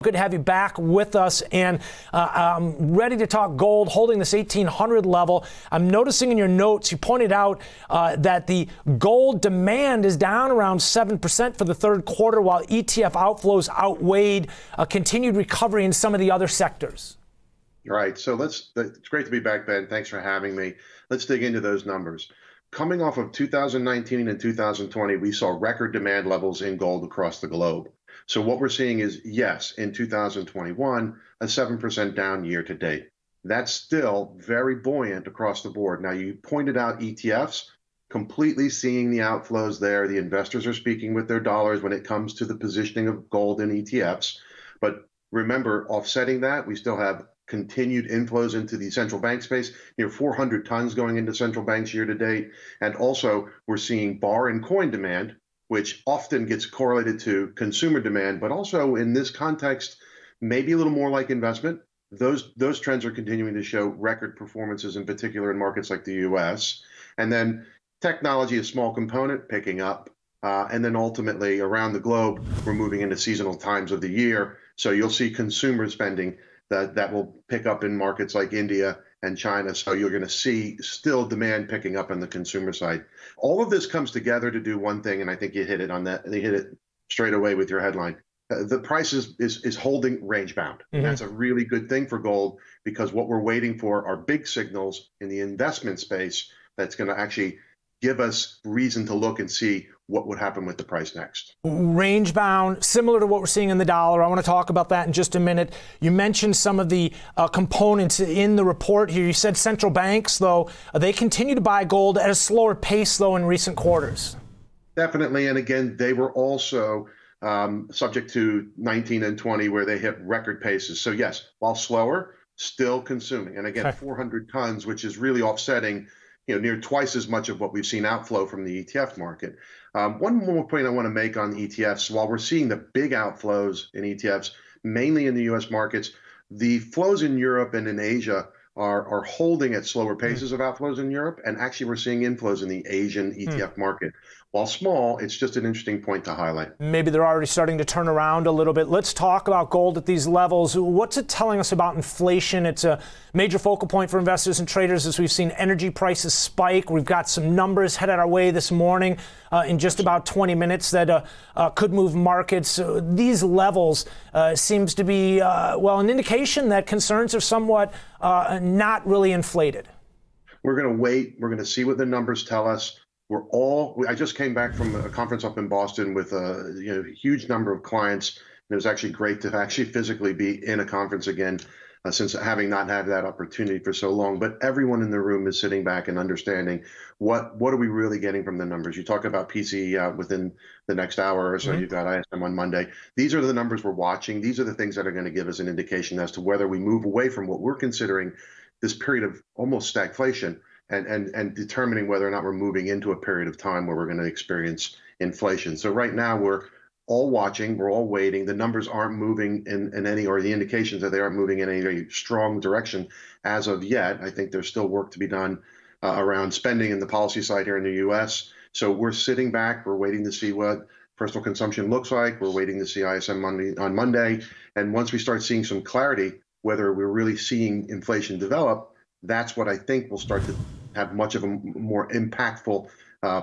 Good to have you back with us, and uh, I'm ready to talk gold, holding this 1800 level. I'm noticing in your notes you pointed out uh, that the gold demand is down around 7% for the third quarter, while ETF outflows outweighed a continued recovery in some of the other sectors. Right. So let's. It's great to be back, Ben. Thanks for having me. Let's dig into those numbers. Coming off of 2019 and 2020, we saw record demand levels in gold across the globe. So what we're seeing is, yes, in 2021, a 7% down year to date. That's still very buoyant across the board. Now, you pointed out ETFs, completely seeing the outflows there. The investors are speaking with their dollars when it comes to the positioning of gold in ETFs. But remember, offsetting that, we still have continued inflows into the central bank space, near 400 tons going into central banks year to date. And also, we're seeing bar and coin demand, which often gets correlated to consumer demand, but also in this context, maybe a little more like investment. Those those trends are continuing to show record performances, in particular in markets like the U.S. And then technology, a small component, picking up. Uh, and then ultimately around the globe, we're moving into seasonal times of the year. So you'll see consumer spending that, that will pick up in markets like India and China. So you're going to see still demand picking up on the consumer side. All of this comes together to do one thing, and I think you hit it on that. You hit it straight away with your headline. Uh, the price is, is, is holding range bound. Mm-hmm. That's a really good thing for gold because what we're waiting for are big signals in the investment space that's going to actually give us reason to look and see what would happen with the price next. Range bound, similar to what we're seeing in the dollar. I want to talk about that in just a minute. You mentioned some of the uh, components in the report here. You said central banks, though, uh, they continue to buy gold at a slower pace, though, in recent quarters. Definitely. And again, they were also um, subject to 19 and 20, where they hit record paces. So, yes, while slower, still consuming. And again, okay. 400 tons, which is really offsetting you know, near twice as much of what we've seen outflow from the ETF market. Um, one more point I want to make on ETFs while we're seeing the big outflows in ETFs, mainly in the US markets, the flows in Europe and in Asia are, are holding at slower hmm. paces of outflows in Europe. And actually, we're seeing inflows in the Asian ETF mm. market. While small, it's just an interesting point to highlight. Maybe they're already starting to turn around a little bit. Let's talk about gold at these levels. What's it telling us about inflation? It's a major focal point for investors and traders as we've seen energy prices spike. We've got some numbers headed our way this morning uh, in just about 20 minutes that uh, uh, could move markets. these levels uh, seems to be, uh, well, an indication that concerns are somewhat uh, not really inflated. We're going to wait. We're going to see what the numbers tell us we're all i just came back from a conference up in boston with a you know, huge number of clients. And it was actually great to actually physically be in a conference again uh, since having not had that opportunity for so long. But everyone in the room is sitting back and understanding what what are we really getting from the numbers? You talk about pce uh, within the next hour or so mm-hmm. you've got ism on monday. These are the numbers we're watching. These are the things that are going to give us an indication as to whether we move away from what we're considering this period of almost stagflation and, and, and determining whether or not we're moving into a period of time where we're going to experience inflation. So right now we're all watching, we're all waiting. The numbers aren't moving in, in any, or the indications that they aren't moving in any strong direction as of yet. I think there's still work to be done uh, around spending in the policy side here in the U.S. So we're sitting back, we're waiting to see what personal consumption looks like. We're waiting to see ISM Monday, on Monday. And once we start seeing some clarity, whether we're really seeing inflation develop, that's what I think will start to have much of a more impactful uh,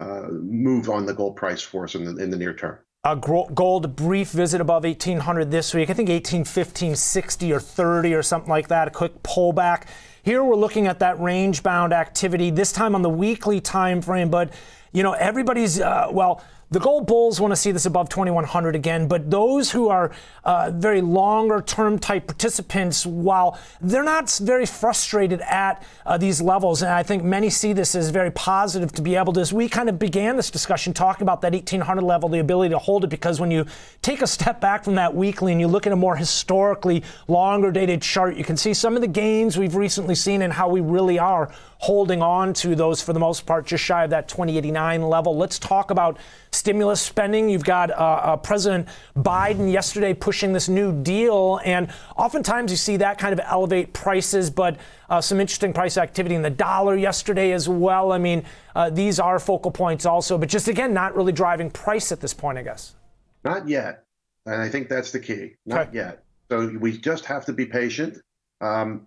uh, move on the gold price for us in the, in the near term. A gold brief visit above 1800 this week. I think 1815, 60 or 30 or something like that. A quick pullback. Here we're looking at that range bound activity, this time on the weekly time frame. But, you know, everybody's, uh, well, the gold bulls want to see this above 2100 again, but those who are uh, very longer term type participants, while they're not very frustrated at uh, these levels, and I think many see this as very positive to be able to, as we kind of began this discussion talking about that 1800 level, the ability to hold it, because when you take a step back from that weekly and you look at a more historically longer dated chart, you can see some of the gains we've recently seen and how we really are holding on to those for the most part, just shy of that 2089 level. Let's talk about stimulus spending. You've got uh, uh, President Biden yesterday pushing this new deal, and oftentimes you see that kind of elevate prices, but uh, some interesting price activity in the dollar yesterday as well. I mean, uh, these are focal points also, but just again, not really driving price at this point, I guess. Not yet. and I think that's the key. Not okay. yet. So we just have to be patient. Um,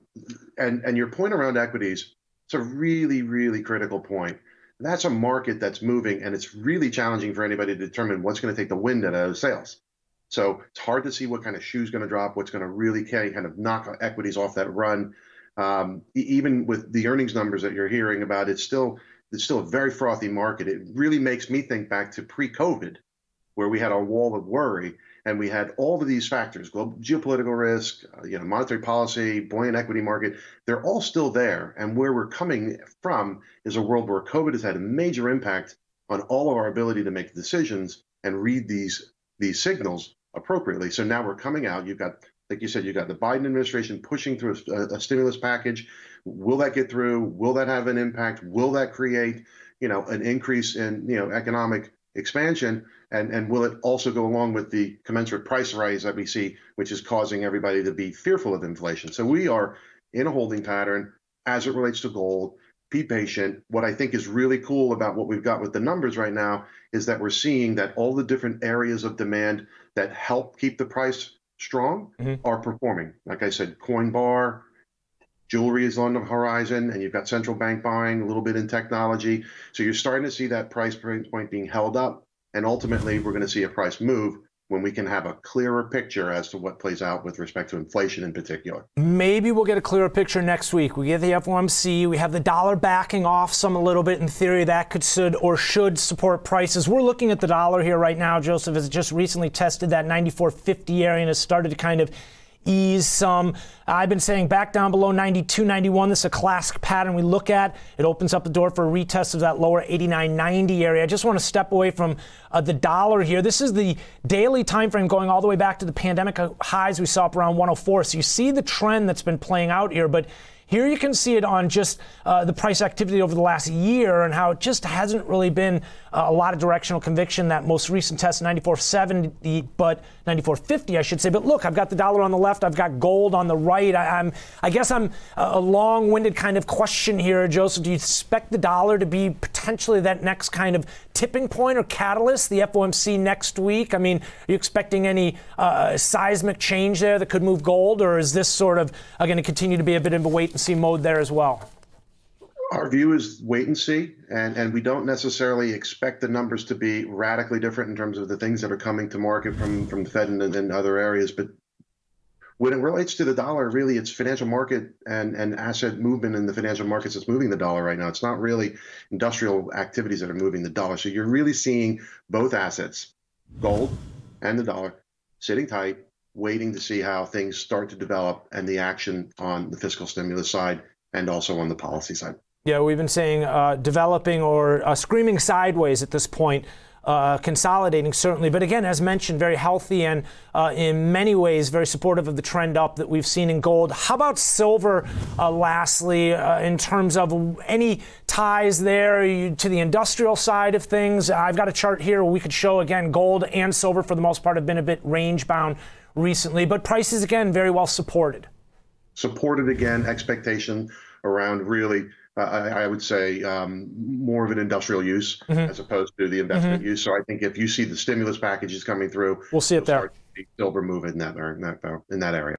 and and your point around equities, it's a really really critical point. That's a market that's moving, and it's really challenging for anybody to determine what's going to take the wind out of sails. So it's hard to see what kind of shoe's going to drop, what's going to really kind of knock equities off that run. Um, even with the earnings numbers that you're hearing about, it's still it's still a very frothy market. It really makes me think back to pre-COVID, where we had a wall of worry and we had all of these factors: global geopolitical risk, uh, you know, monetary policy, buoyant equity market. They're all still there, and where we're coming from is a world where COVID has had a major impact on all of our ability to make decisions and read these these signals appropriately. So now we're coming out. You've got, like you said, you've got the Biden administration pushing through a, a stimulus package. Will that get through? Will that have an impact? Will that create, you know, an increase in you know economic expansion? And and will it also go along with the commensurate price rise that we see, which is causing everybody to be fearful of inflation? So we are in a holding pattern as it relates to gold be patient. What I think is really cool about what we've got with the numbers right now is that we're seeing that all the different areas of demand that help keep the price strong mm-hmm. are performing. Like I said, coin bar, jewelry is on the horizon, and you've got central bank buying a little bit in technology. So you're starting to see that price point being held up, and ultimately we're going to see a price move when we can have a clearer picture as to what plays out with respect to inflation in particular. Maybe we'll get a clearer picture next week. We get the FOMC, we have the dollar backing off some a little bit. In theory, that could should or should support prices. We're looking at the dollar here right now, Joseph, has just recently tested that 94.50 area and has started to kind of ease some. I've been saying back down below 92, 91. This is a classic pattern we look at. It opens up the door for a retest of that lower 89, 90 area. I just want to step away from uh, the dollar here. This is the daily time frame going all the way back to the pandemic highs we saw up around 104. So you see the trend that's been playing out here, but here you can see it on just uh, the price activity over the last year and how it just hasn't really been uh, a lot of directional conviction. That most recent test, 94.70, but 94.50, I should say. But look, I've got the dollar on the left, I've got gold on the right. I, am I guess I'm a long-winded kind of question here, Joseph. Do you expect the dollar to be potentially that next kind of tipping point or catalyst, the FOMC next week? I mean, are you expecting any uh, seismic change there that could move gold, or is this sort of uh, going to continue to be a bit of a wait and see mode there as well? Our view is wait and see, and, and we don't necessarily expect the numbers to be radically different in terms of the things that are coming to market from, from the Fed and, and other areas. But when it relates to the dollar, really, it's financial market and, and asset movement in the financial markets that's moving the dollar right now. It's not really industrial activities that are moving the dollar. So you're really seeing both assets, gold and the dollar, sitting tight, waiting to see how things start to develop and the action on the fiscal stimulus side and also on the policy side. Yeah, we've been saying uh, developing or uh, screaming sideways at this point. Uh, consolidating certainly, but again, as mentioned, very healthy and uh, in many ways very supportive of the trend up that we've seen in gold. How about silver? Uh, lastly, uh, in terms of any ties there to the industrial side of things, I've got a chart here where we could show again gold and silver for the most part have been a bit range bound recently, but prices again very well supported. Supported again, expectation around really, uh, I, I, would say, um, more of an industrial use mm-hmm. as opposed to the investment mm-hmm. use. So I think if you see the stimulus packages coming through, we'll see it there. Silver move in that in that in that area.